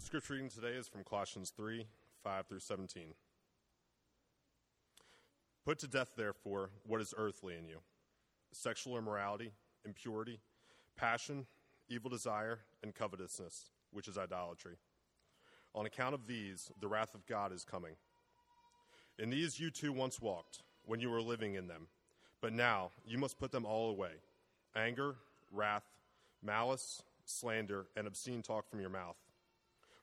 The scripture reading today is from Colossians 3 5 through 17. Put to death, therefore, what is earthly in you sexual immorality, impurity, passion, evil desire, and covetousness, which is idolatry. On account of these, the wrath of God is coming. In these you too once walked, when you were living in them. But now you must put them all away anger, wrath, malice, slander, and obscene talk from your mouth.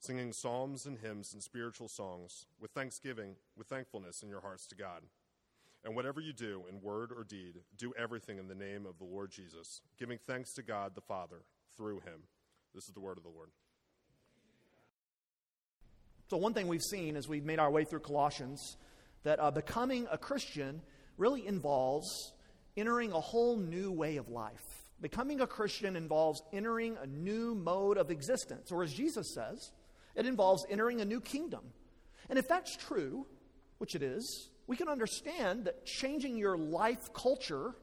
singing psalms and hymns and spiritual songs, with thanksgiving, with thankfulness in your hearts to God. And whatever you do, in word or deed, do everything in the name of the Lord Jesus, giving thanks to God the Father through him. This is the word of the Lord. So, one thing we've seen as we've made our way through Colossians that uh, becoming a Christian really involves entering a whole new way of life. Becoming a Christian involves entering a new mode of existence, or as Jesus says, it involves entering a new kingdom. And if that's true, which it is, we can understand that changing your life culture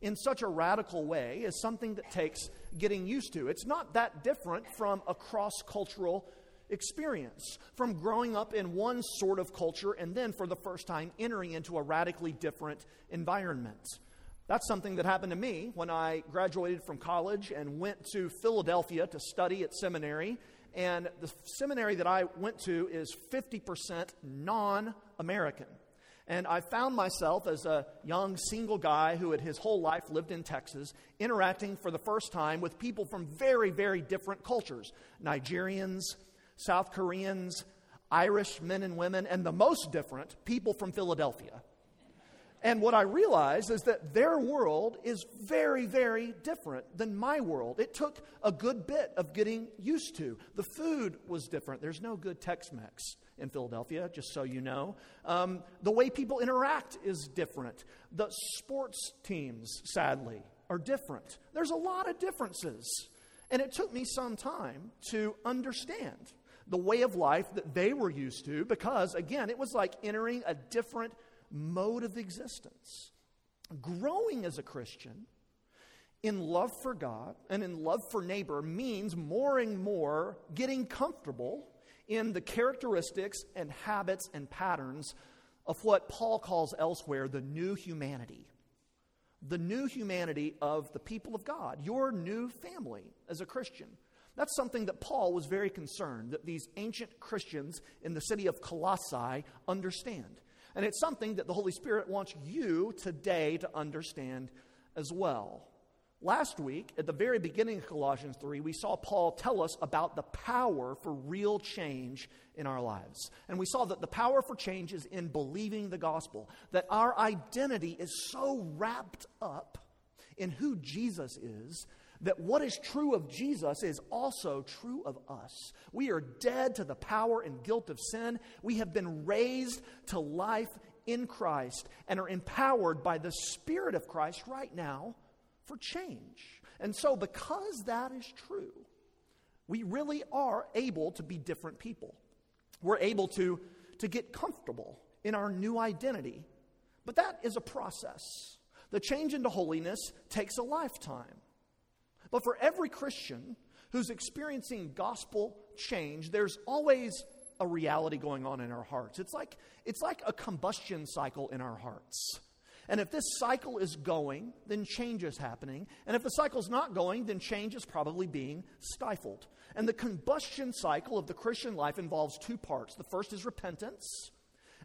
in such a radical way is something that takes getting used to. It's not that different from a cross cultural experience, from growing up in one sort of culture and then for the first time entering into a radically different environment. That's something that happened to me when I graduated from college and went to Philadelphia to study at seminary. And the seminary that I went to is 50% non American. And I found myself as a young single guy who had his whole life lived in Texas, interacting for the first time with people from very, very different cultures Nigerians, South Koreans, Irish men and women, and the most different, people from Philadelphia. And what I realized is that their world is very, very different than my world. It took a good bit of getting used to. The food was different. There's no good Tex Mex in Philadelphia, just so you know. Um, the way people interact is different. The sports teams, sadly, are different. There's a lot of differences. And it took me some time to understand the way of life that they were used to because, again, it was like entering a different mode of existence. Growing as a Christian in love for God and in love for neighbor means more and more getting comfortable in the characteristics and habits and patterns of what Paul calls elsewhere the new humanity. The new humanity of the people of God, your new family as a Christian. That's something that Paul was very concerned that these ancient Christians in the city of Colossae understand. And it's something that the Holy Spirit wants you today to understand as well. Last week, at the very beginning of Colossians 3, we saw Paul tell us about the power for real change in our lives. And we saw that the power for change is in believing the gospel, that our identity is so wrapped up in who Jesus is that what is true of Jesus is also true of us. We are dead to the power and guilt of sin. We have been raised to life in Christ and are empowered by the Spirit of Christ right now for change. And so, because that is true, we really are able to be different people. We're able to, to get comfortable in our new identity. But that is a process. The change into holiness takes a lifetime. But for every Christian who's experiencing gospel change, there's always a reality going on in our hearts. It's like, it's like a combustion cycle in our hearts. And if this cycle is going, then change is happening. And if the cycle's not going, then change is probably being stifled. And the combustion cycle of the Christian life involves two parts the first is repentance,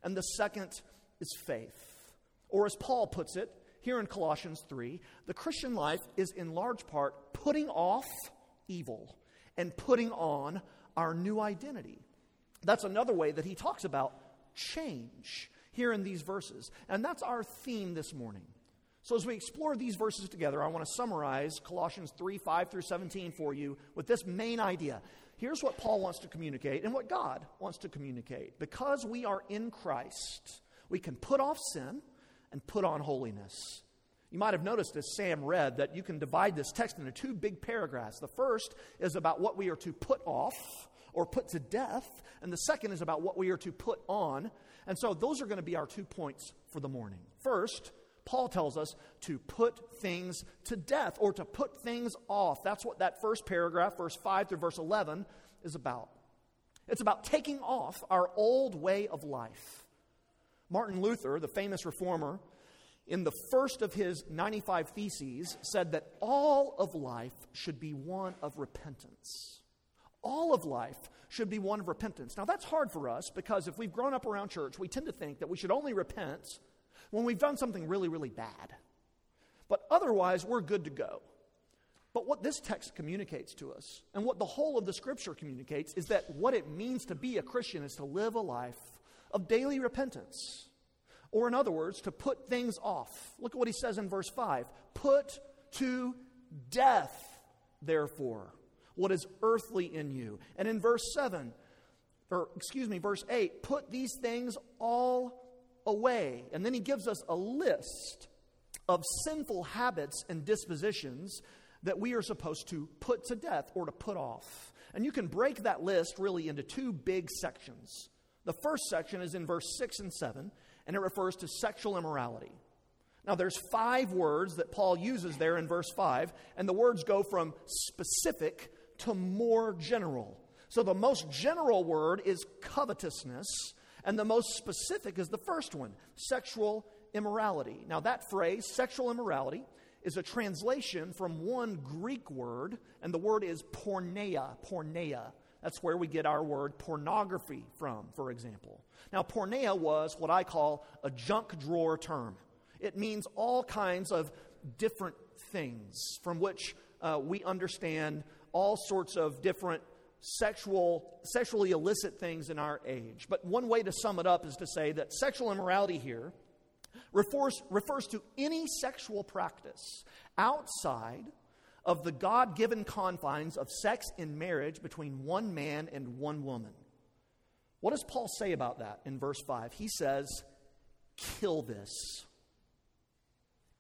and the second is faith. Or as Paul puts it here in Colossians 3, the Christian life is in large part putting off evil and putting on our new identity. That's another way that he talks about change here in these verses. And that's our theme this morning. So, as we explore these verses together, I want to summarize Colossians 3 5 through 17 for you with this main idea. Here's what Paul wants to communicate and what God wants to communicate. Because we are in Christ, we can put off sin and put on holiness. You might have noticed as Sam read that you can divide this text into two big paragraphs. The first is about what we are to put off or put to death, and the second is about what we are to put on. And so those are going to be our two points for the morning. First, Paul tells us to put things to death or to put things off. That's what that first paragraph, verse 5 through verse 11, is about. It's about taking off our old way of life. Martin Luther, the famous reformer, in the first of his 95 Theses, said that all of life should be one of repentance. All of life should be one of repentance. Now, that's hard for us because if we've grown up around church, we tend to think that we should only repent when we've done something really, really bad. But otherwise, we're good to go. But what this text communicates to us, and what the whole of the scripture communicates, is that what it means to be a Christian is to live a life of daily repentance. Or, in other words, to put things off. Look at what he says in verse 5 Put to death, therefore, what is earthly in you. And in verse 7, or excuse me, verse 8, put these things all away. And then he gives us a list of sinful habits and dispositions that we are supposed to put to death or to put off. And you can break that list really into two big sections. The first section is in verse 6 and 7, and it refers to sexual immorality. Now, there's five words that Paul uses there in verse 5, and the words go from specific to more general. So, the most general word is covetousness, and the most specific is the first one sexual immorality. Now, that phrase, sexual immorality, is a translation from one Greek word, and the word is porneia. Porneia. That's where we get our word pornography from, for example. Now, porneia was what I call a junk drawer term. It means all kinds of different things from which uh, we understand all sorts of different sexual, sexually illicit things in our age. But one way to sum it up is to say that sexual immorality here refers, refers to any sexual practice outside of the God given confines of sex in marriage between one man and one woman. What does Paul say about that in verse 5? He says, Kill this.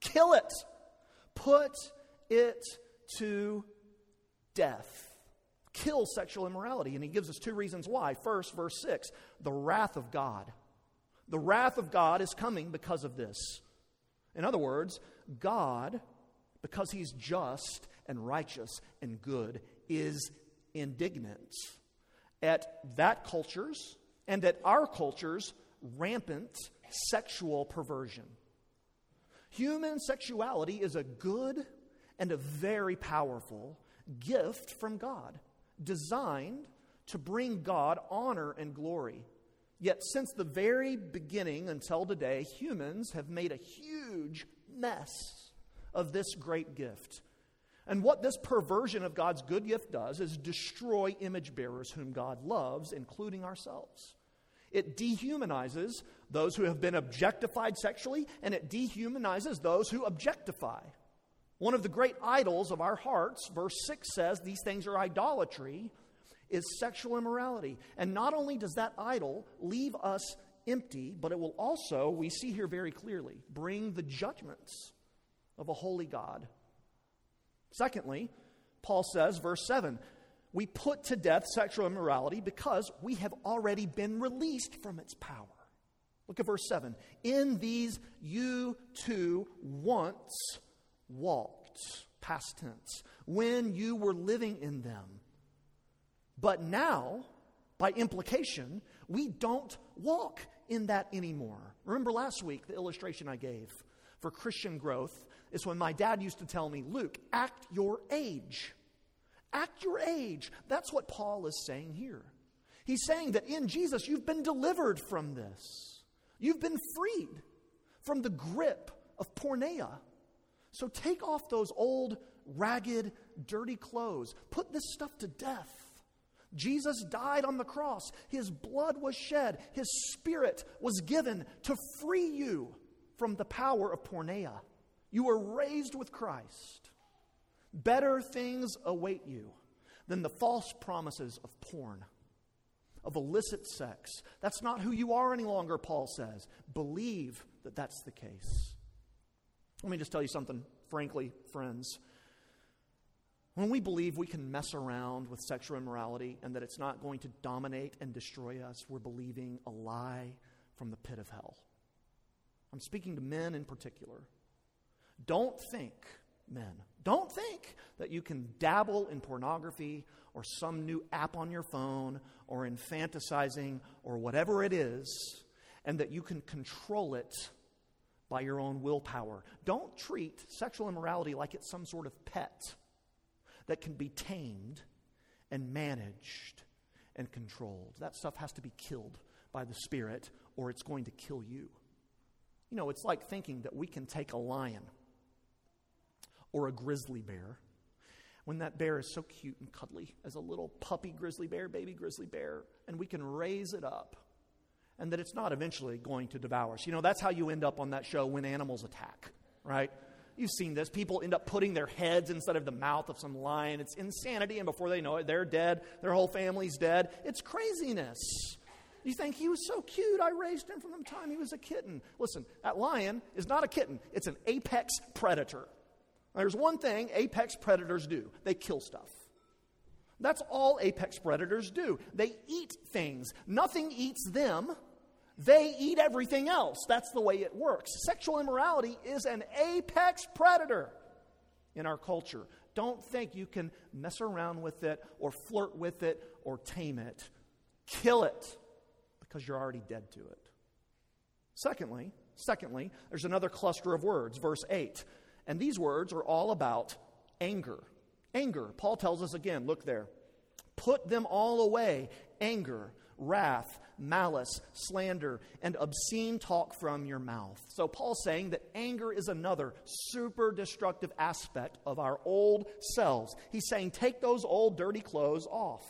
Kill it. Put it to death kill sexual immorality. And he gives us two reasons why. First, verse 6 the wrath of God. The wrath of God is coming because of this. In other words, God, because he's just and righteous and good, is indignant at that culture's and at our culture's rampant sexual perversion. Human sexuality is a good and a very powerful gift from God designed to bring God honor and glory. Yet, since the very beginning until today, humans have made a huge mess of this great gift. And what this perversion of God's good gift does is destroy image bearers whom God loves, including ourselves. It dehumanizes those who have been objectified sexually, and it dehumanizes those who objectify. One of the great idols of our hearts, verse 6 says, these things are idolatry, is sexual immorality. And not only does that idol leave us empty, but it will also, we see here very clearly, bring the judgments of a holy God. Secondly, Paul says, verse 7, we put to death sexual immorality because we have already been released from its power. Look at verse 7. In these you too once walked, past tense, when you were living in them. But now, by implication, we don't walk in that anymore. Remember last week, the illustration I gave for Christian growth is when my dad used to tell me, Luke, act your age. Act your age. That's what Paul is saying here. He's saying that in Jesus, you've been delivered from this, you've been freed from the grip of porneia. So take off those old, ragged, dirty clothes. Put this stuff to death. Jesus died on the cross. His blood was shed. His spirit was given to free you from the power of porneia. You were raised with Christ. Better things await you than the false promises of porn, of illicit sex. That's not who you are any longer, Paul says. Believe that that's the case. Let me just tell you something, frankly, friends. When we believe we can mess around with sexual immorality and that it's not going to dominate and destroy us, we're believing a lie from the pit of hell. I'm speaking to men in particular. Don't think, men, don't think that you can dabble in pornography or some new app on your phone or in fantasizing or whatever it is and that you can control it by your own willpower. Don't treat sexual immorality like it's some sort of pet that can be tamed and managed and controlled. That stuff has to be killed by the Spirit or it's going to kill you. You know, it's like thinking that we can take a lion or a grizzly bear when that bear is so cute and cuddly as a little puppy grizzly bear, baby grizzly bear, and we can raise it up and that it's not eventually going to devour us. You know, that's how you end up on that show when animals attack, right? You've seen this. People end up putting their heads instead of the mouth of some lion. It's insanity, and before they know it, they're dead. Their whole family's dead. It's craziness. You think he was so cute. I raised him from the time he was a kitten. Listen, that lion is not a kitten, it's an apex predator. There's one thing apex predators do they kill stuff. That's all apex predators do. They eat things. Nothing eats them, they eat everything else. That's the way it works. Sexual immorality is an apex predator in our culture. Don't think you can mess around with it or flirt with it or tame it. Kill it because you're already dead to it. Secondly, secondly, there's another cluster of words, verse 8. And these words are all about anger. Anger. Paul tells us again, look there. Put them all away anger, wrath, malice, slander, and obscene talk from your mouth. So, Paul's saying that anger is another super destructive aspect of our old selves. He's saying, take those old dirty clothes off.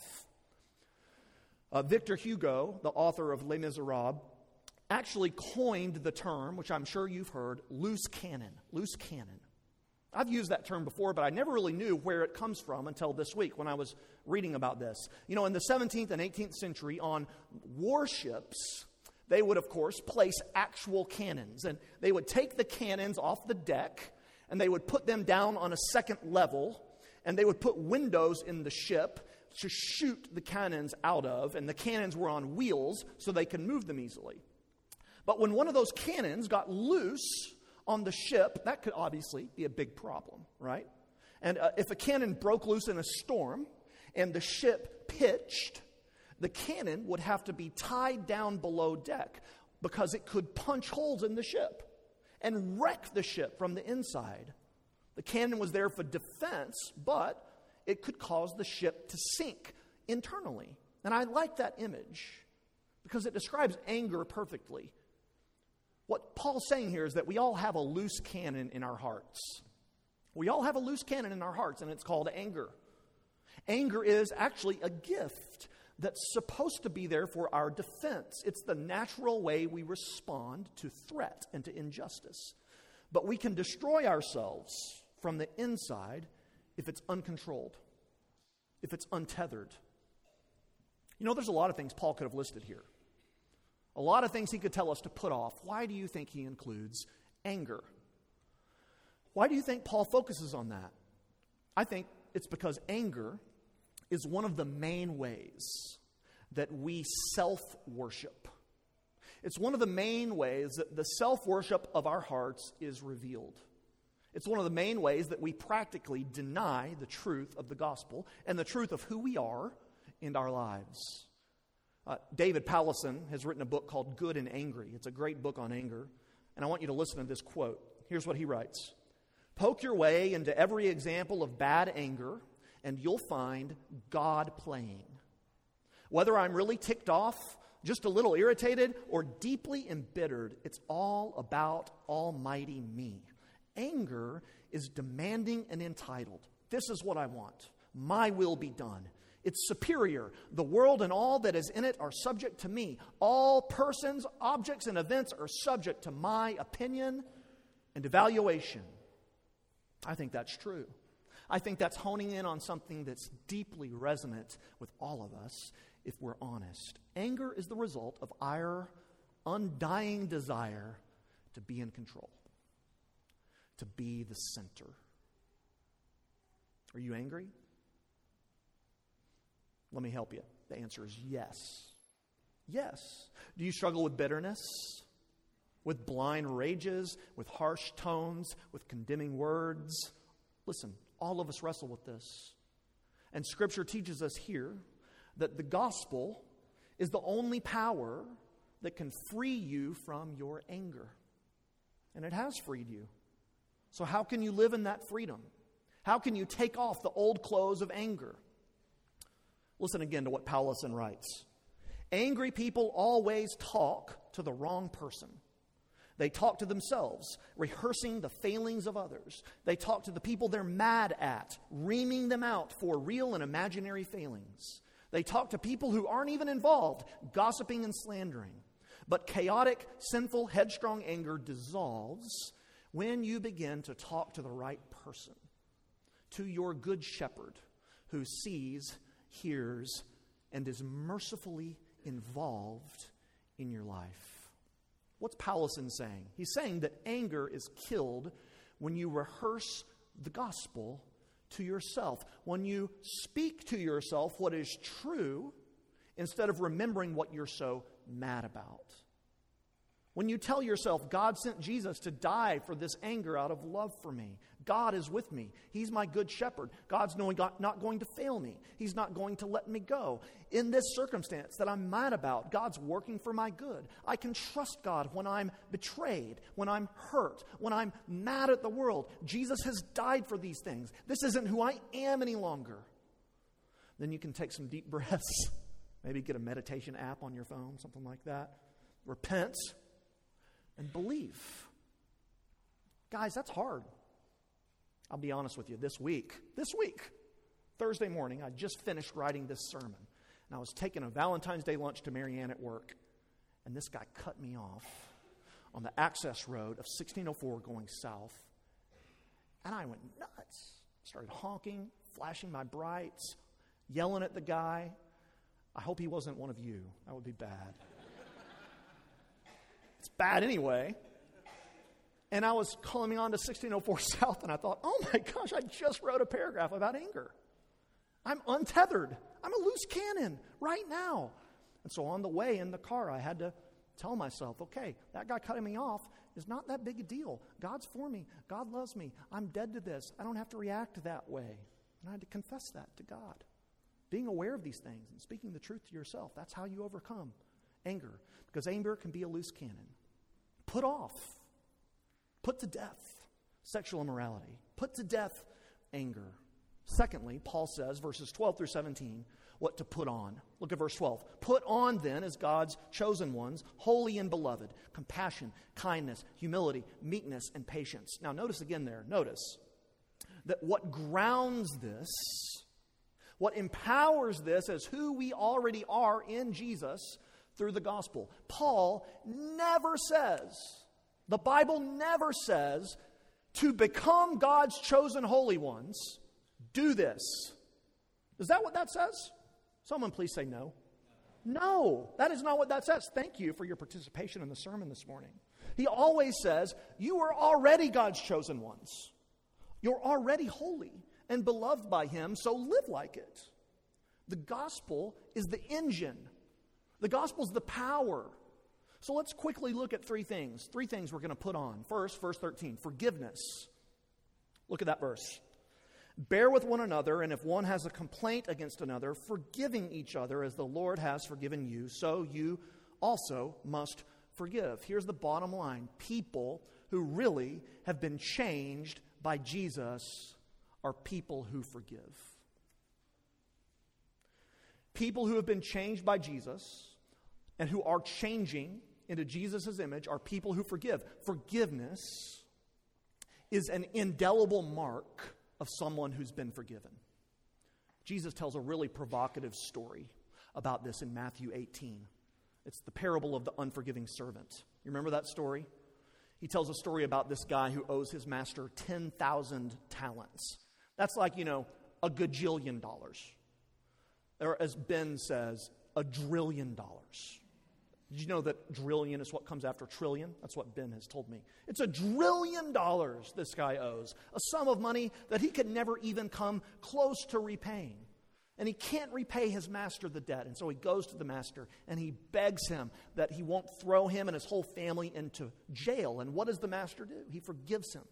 Uh, Victor Hugo, the author of Les Miserables, actually coined the term, which I'm sure you've heard, loose cannon. Loose cannon. I've used that term before, but I never really knew where it comes from until this week when I was reading about this. You know, in the 17th and 18th century, on warships, they would, of course, place actual cannons. And they would take the cannons off the deck and they would put them down on a second level and they would put windows in the ship to shoot the cannons out of. And the cannons were on wheels so they could move them easily. But when one of those cannons got loose, on the ship, that could obviously be a big problem, right? And uh, if a cannon broke loose in a storm and the ship pitched, the cannon would have to be tied down below deck because it could punch holes in the ship and wreck the ship from the inside. The cannon was there for defense, but it could cause the ship to sink internally. And I like that image because it describes anger perfectly. What Paul's saying here is that we all have a loose cannon in our hearts. We all have a loose cannon in our hearts, and it's called anger. Anger is actually a gift that's supposed to be there for our defense. It's the natural way we respond to threat and to injustice. But we can destroy ourselves from the inside if it's uncontrolled, if it's untethered. You know, there's a lot of things Paul could have listed here. A lot of things he could tell us to put off. Why do you think he includes anger? Why do you think Paul focuses on that? I think it's because anger is one of the main ways that we self worship. It's one of the main ways that the self worship of our hearts is revealed. It's one of the main ways that we practically deny the truth of the gospel and the truth of who we are in our lives. Uh, David Powlison has written a book called Good and Angry. It's a great book on anger. And I want you to listen to this quote. Here's what he writes Poke your way into every example of bad anger, and you'll find God playing. Whether I'm really ticked off just a little irritated, or deeply embittered. It's all about Almighty me. Anger is demanding and entitled. This is what I want. My will be done. It's superior. The world and all that is in it are subject to me. All persons, objects, and events are subject to my opinion and evaluation. I think that's true. I think that's honing in on something that's deeply resonant with all of us if we're honest. Anger is the result of our undying desire to be in control, to be the center. Are you angry? Let me help you. The answer is yes. Yes. Do you struggle with bitterness? With blind rages? With harsh tones? With condemning words? Listen, all of us wrestle with this. And Scripture teaches us here that the gospel is the only power that can free you from your anger. And it has freed you. So, how can you live in that freedom? How can you take off the old clothes of anger? Listen again to what Powlison writes. Angry people always talk to the wrong person. They talk to themselves, rehearsing the failings of others. They talk to the people they're mad at, reaming them out for real and imaginary failings. They talk to people who aren't even involved, gossiping and slandering. But chaotic, sinful, headstrong anger dissolves when you begin to talk to the right person, to your good shepherd who sees hears, and is mercifully involved in your life. What's Powlison saying? He's saying that anger is killed when you rehearse the gospel to yourself, when you speak to yourself what is true instead of remembering what you're so mad about. When you tell yourself, God sent Jesus to die for this anger out of love for me, God is with me. He's my good shepherd. God's not going to fail me. He's not going to let me go. In this circumstance that I'm mad about, God's working for my good. I can trust God when I'm betrayed, when I'm hurt, when I'm mad at the world. Jesus has died for these things. This isn't who I am any longer. Then you can take some deep breaths. Maybe get a meditation app on your phone, something like that. Repent and believe. Guys, that's hard. I'll be honest with you, this week, this week, Thursday morning, I just finished writing this sermon. And I was taking a Valentine's Day lunch to Marianne at work. And this guy cut me off on the access road of 1604 going south. And I went nuts. Started honking, flashing my brights, yelling at the guy. I hope he wasn't one of you. That would be bad. Bad anyway. And I was calling on to 1604 South, and I thought, oh my gosh, I just wrote a paragraph about anger. I'm untethered. I'm a loose cannon right now. And so on the way in the car, I had to tell myself, okay, that guy cutting me off is not that big a deal. God's for me. God loves me. I'm dead to this. I don't have to react that way. And I had to confess that to God. Being aware of these things and speaking the truth to yourself, that's how you overcome anger. Because anger can be a loose cannon. Put off, put to death sexual immorality, put to death anger. Secondly, Paul says, verses 12 through 17, what to put on. Look at verse 12. Put on then, as God's chosen ones, holy and beloved, compassion, kindness, humility, meekness, and patience. Now, notice again there, notice that what grounds this, what empowers this as who we already are in Jesus, through the gospel. Paul never says, the Bible never says, to become God's chosen holy ones, do this. Is that what that says? Someone please say no. No, that is not what that says. Thank you for your participation in the sermon this morning. He always says, You are already God's chosen ones. You're already holy and beloved by Him, so live like it. The gospel is the engine the gospel is the power. So let's quickly look at three things. Three things we're going to put on. First, verse 13 forgiveness. Look at that verse. Bear with one another, and if one has a complaint against another, forgiving each other as the Lord has forgiven you, so you also must forgive. Here's the bottom line people who really have been changed by Jesus are people who forgive. People who have been changed by Jesus and who are changing into Jesus' image are people who forgive. Forgiveness is an indelible mark of someone who's been forgiven. Jesus tells a really provocative story about this in Matthew 18. It's the parable of the unforgiving servant. You remember that story? He tells a story about this guy who owes his master 10,000 talents. That's like, you know, a gajillion dollars. Or as Ben says, a drillion dollars. Did you know that drillion is what comes after trillion? That's what Ben has told me. It's a drillion dollars this guy owes, a sum of money that he could never even come close to repaying. And he can't repay his master the debt. And so he goes to the master and he begs him that he won't throw him and his whole family into jail. And what does the master do? He forgives him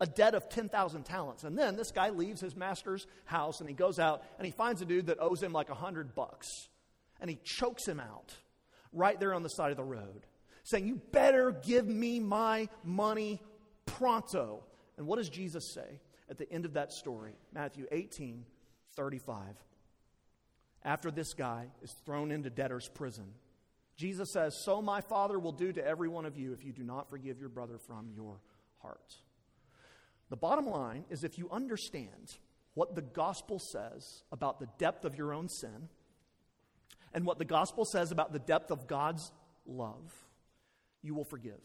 a debt of 10,000 talents. And then this guy leaves his master's house and he goes out and he finds a dude that owes him like a 100 bucks. And he chokes him out right there on the side of the road, saying, You better give me my money pronto. And what does Jesus say at the end of that story? Matthew 18 35. After this guy is thrown into debtor's prison, Jesus says, So my Father will do to every one of you if you do not forgive your brother from your heart. The bottom line is if you understand what the gospel says about the depth of your own sin and what the gospel says about the depth of God's love, you will forgive.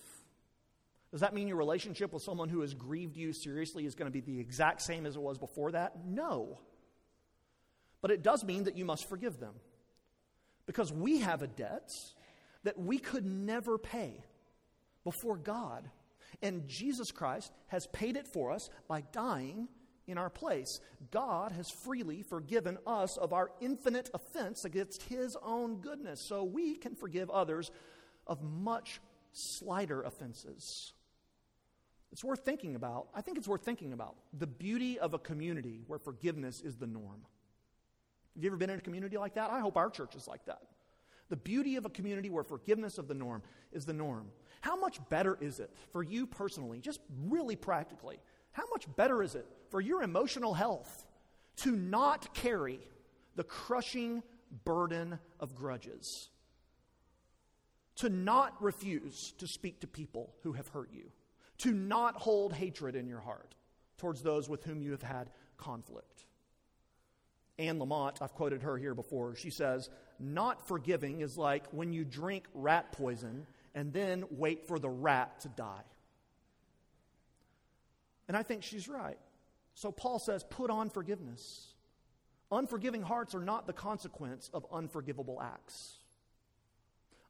Does that mean your relationship with someone who has grieved you seriously is going to be the exact same as it was before that? No. But it does mean that you must forgive them. Because we have a debt that we could never pay before God. And Jesus Christ has paid it for us by dying in our place. God has freely forgiven us of our infinite offense against His own goodness, so we can forgive others of much slighter offenses. It's worth thinking about. I think it's worth thinking about the beauty of a community where forgiveness is the norm. Have you ever been in a community like that? I hope our church is like that. The beauty of a community where forgiveness of the norm is the norm. How much better is it for you personally, just really practically, how much better is it for your emotional health to not carry the crushing burden of grudges? To not refuse to speak to people who have hurt you, to not hold hatred in your heart towards those with whom you have had conflict. Anne Lamott, I've quoted her here before, she says, Not forgiving is like when you drink rat poison and then wait for the rat to die. And I think she's right. So Paul says, put on forgiveness. Unforgiving hearts are not the consequence of unforgivable acts.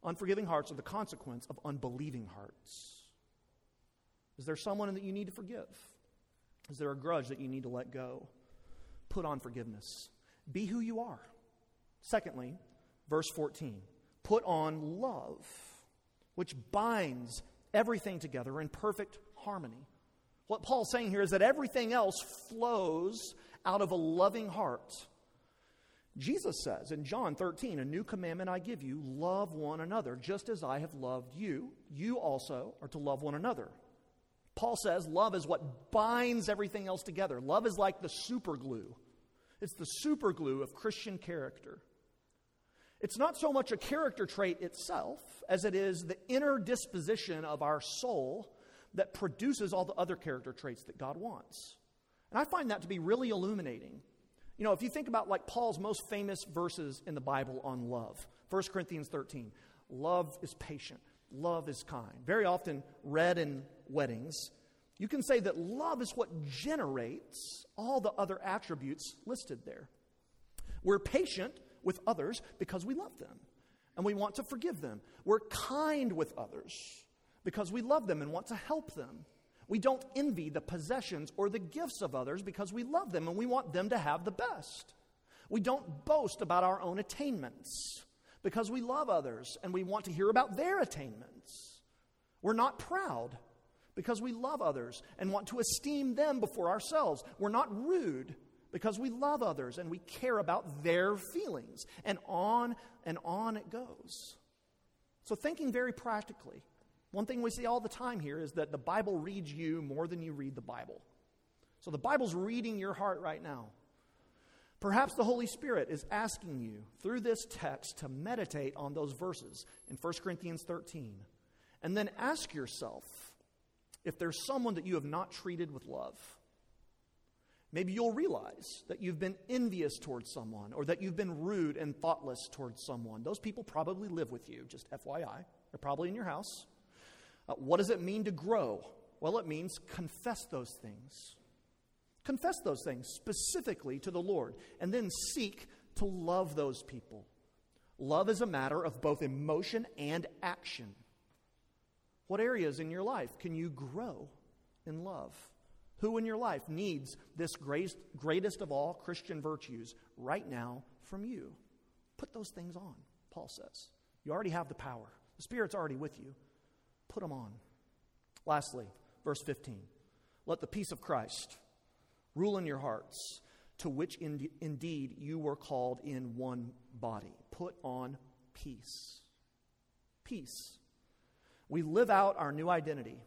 Unforgiving hearts are the consequence of unbelieving hearts. Is there someone that you need to forgive? Is there a grudge that you need to let go? Put on forgiveness. Be who you are. Secondly, verse 14 put on love, which binds everything together in perfect harmony. What Paul's saying here is that everything else flows out of a loving heart. Jesus says in John 13, A new commandment I give you love one another, just as I have loved you. You also are to love one another. Paul says love is what binds everything else together. Love is like the super glue, it's the super glue of Christian character. It's not so much a character trait itself as it is the inner disposition of our soul that produces all the other character traits that God wants. And I find that to be really illuminating. You know, if you think about like Paul's most famous verses in the Bible on love, 1 Corinthians 13, love is patient, love is kind. Very often read in weddings, you can say that love is what generates all the other attributes listed there. We're patient with others because we love them and we want to forgive them. We're kind with others because we love them and want to help them. We don't envy the possessions or the gifts of others because we love them and we want them to have the best. We don't boast about our own attainments because we love others and we want to hear about their attainments. We're not proud because we love others and want to esteem them before ourselves. We're not rude because we love others and we care about their feelings. And on and on it goes. So, thinking very practically, one thing we see all the time here is that the Bible reads you more than you read the Bible. So the Bible's reading your heart right now. Perhaps the Holy Spirit is asking you through this text to meditate on those verses in 1 Corinthians 13 and then ask yourself if there's someone that you have not treated with love. Maybe you'll realize that you've been envious towards someone or that you've been rude and thoughtless towards someone. Those people probably live with you, just FYI. They're probably in your house. Uh, what does it mean to grow? Well, it means confess those things. Confess those things specifically to the Lord, and then seek to love those people. Love is a matter of both emotion and action. What areas in your life can you grow in love? Who in your life needs this greatest, greatest of all Christian virtues right now from you? Put those things on, Paul says. You already have the power, the Spirit's already with you. Put them on. Lastly, verse 15 let the peace of Christ rule in your hearts, to which in, indeed you were called in one body. Put on peace. Peace. We live out our new identity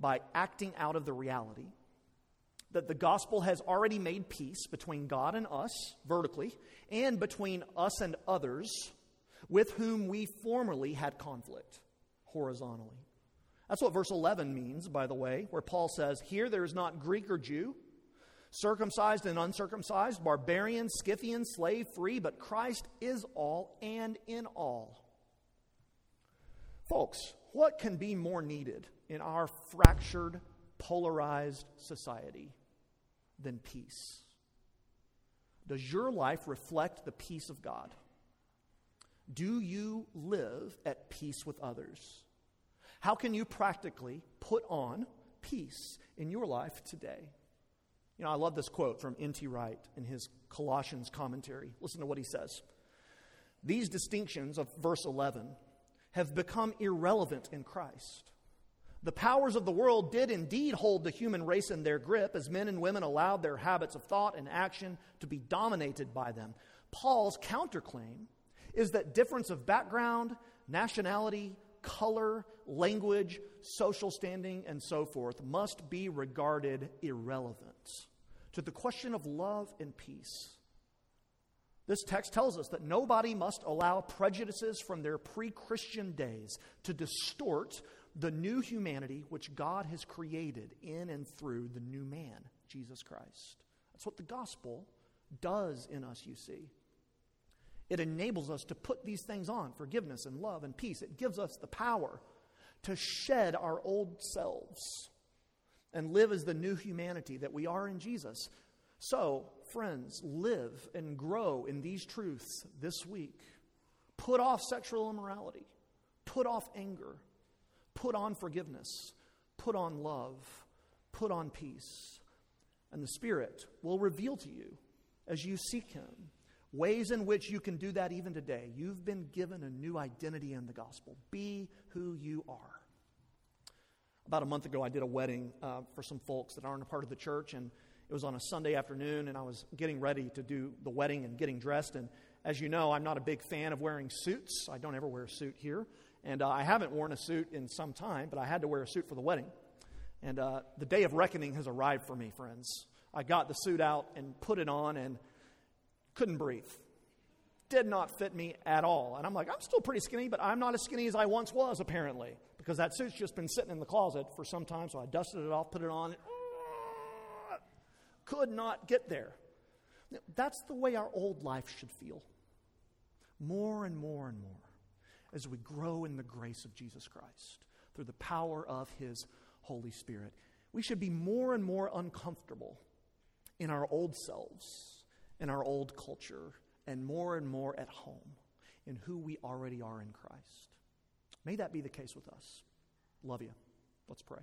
by acting out of the reality that the gospel has already made peace between God and us, vertically, and between us and others with whom we formerly had conflict, horizontally. That's what verse 11 means, by the way, where Paul says, Here there is not Greek or Jew, circumcised and uncircumcised, barbarian, Scythian, slave, free, but Christ is all and in all. Folks, what can be more needed in our fractured, polarized society than peace? Does your life reflect the peace of God? Do you live at peace with others? How can you practically put on peace in your life today? You know, I love this quote from N.T. Wright in his Colossians commentary. Listen to what he says. These distinctions of verse 11 have become irrelevant in Christ. The powers of the world did indeed hold the human race in their grip as men and women allowed their habits of thought and action to be dominated by them. Paul's counterclaim is that difference of background, nationality, color, language, social standing, and so forth must be regarded irrelevant to the question of love and peace. This text tells us that nobody must allow prejudices from their pre Christian days to distort the new humanity which God has created in and through the new man, Jesus Christ. That's what the gospel does in us, you see. It enables us to put these things on forgiveness and love and peace. It gives us the power to shed our old selves and live as the new humanity that we are in Jesus. So, friends, live and grow in these truths this week. Put off sexual immorality, put off anger, put on forgiveness, put on love, put on peace. And the Spirit will reveal to you as you seek Him Ways in which you can do that even today. You've been given a new identity in the gospel. Be who you are. About a month ago, I did a wedding uh, for some folks that aren't a part of the church, and it was on a Sunday afternoon, and I was getting ready to do the wedding and getting dressed. And as you know, I'm not a big fan of wearing suits. I don't ever wear a suit here. And uh, I haven't worn a suit in some time, but I had to wear a suit for the wedding. And uh, the day of reckoning has arrived for me, friends. I got the suit out and put it on, and couldn't breathe. Did not fit me at all. And I'm like, I'm still pretty skinny, but I'm not as skinny as I once was, apparently, because that suit's just been sitting in the closet for some time. So I dusted it off, put it on. Uh, could not get there. That's the way our old life should feel. More and more and more as we grow in the grace of Jesus Christ through the power of His Holy Spirit. We should be more and more uncomfortable in our old selves in our old culture and more and more at home in who we already are in Christ. May that be the case with us. Love you. Let's pray.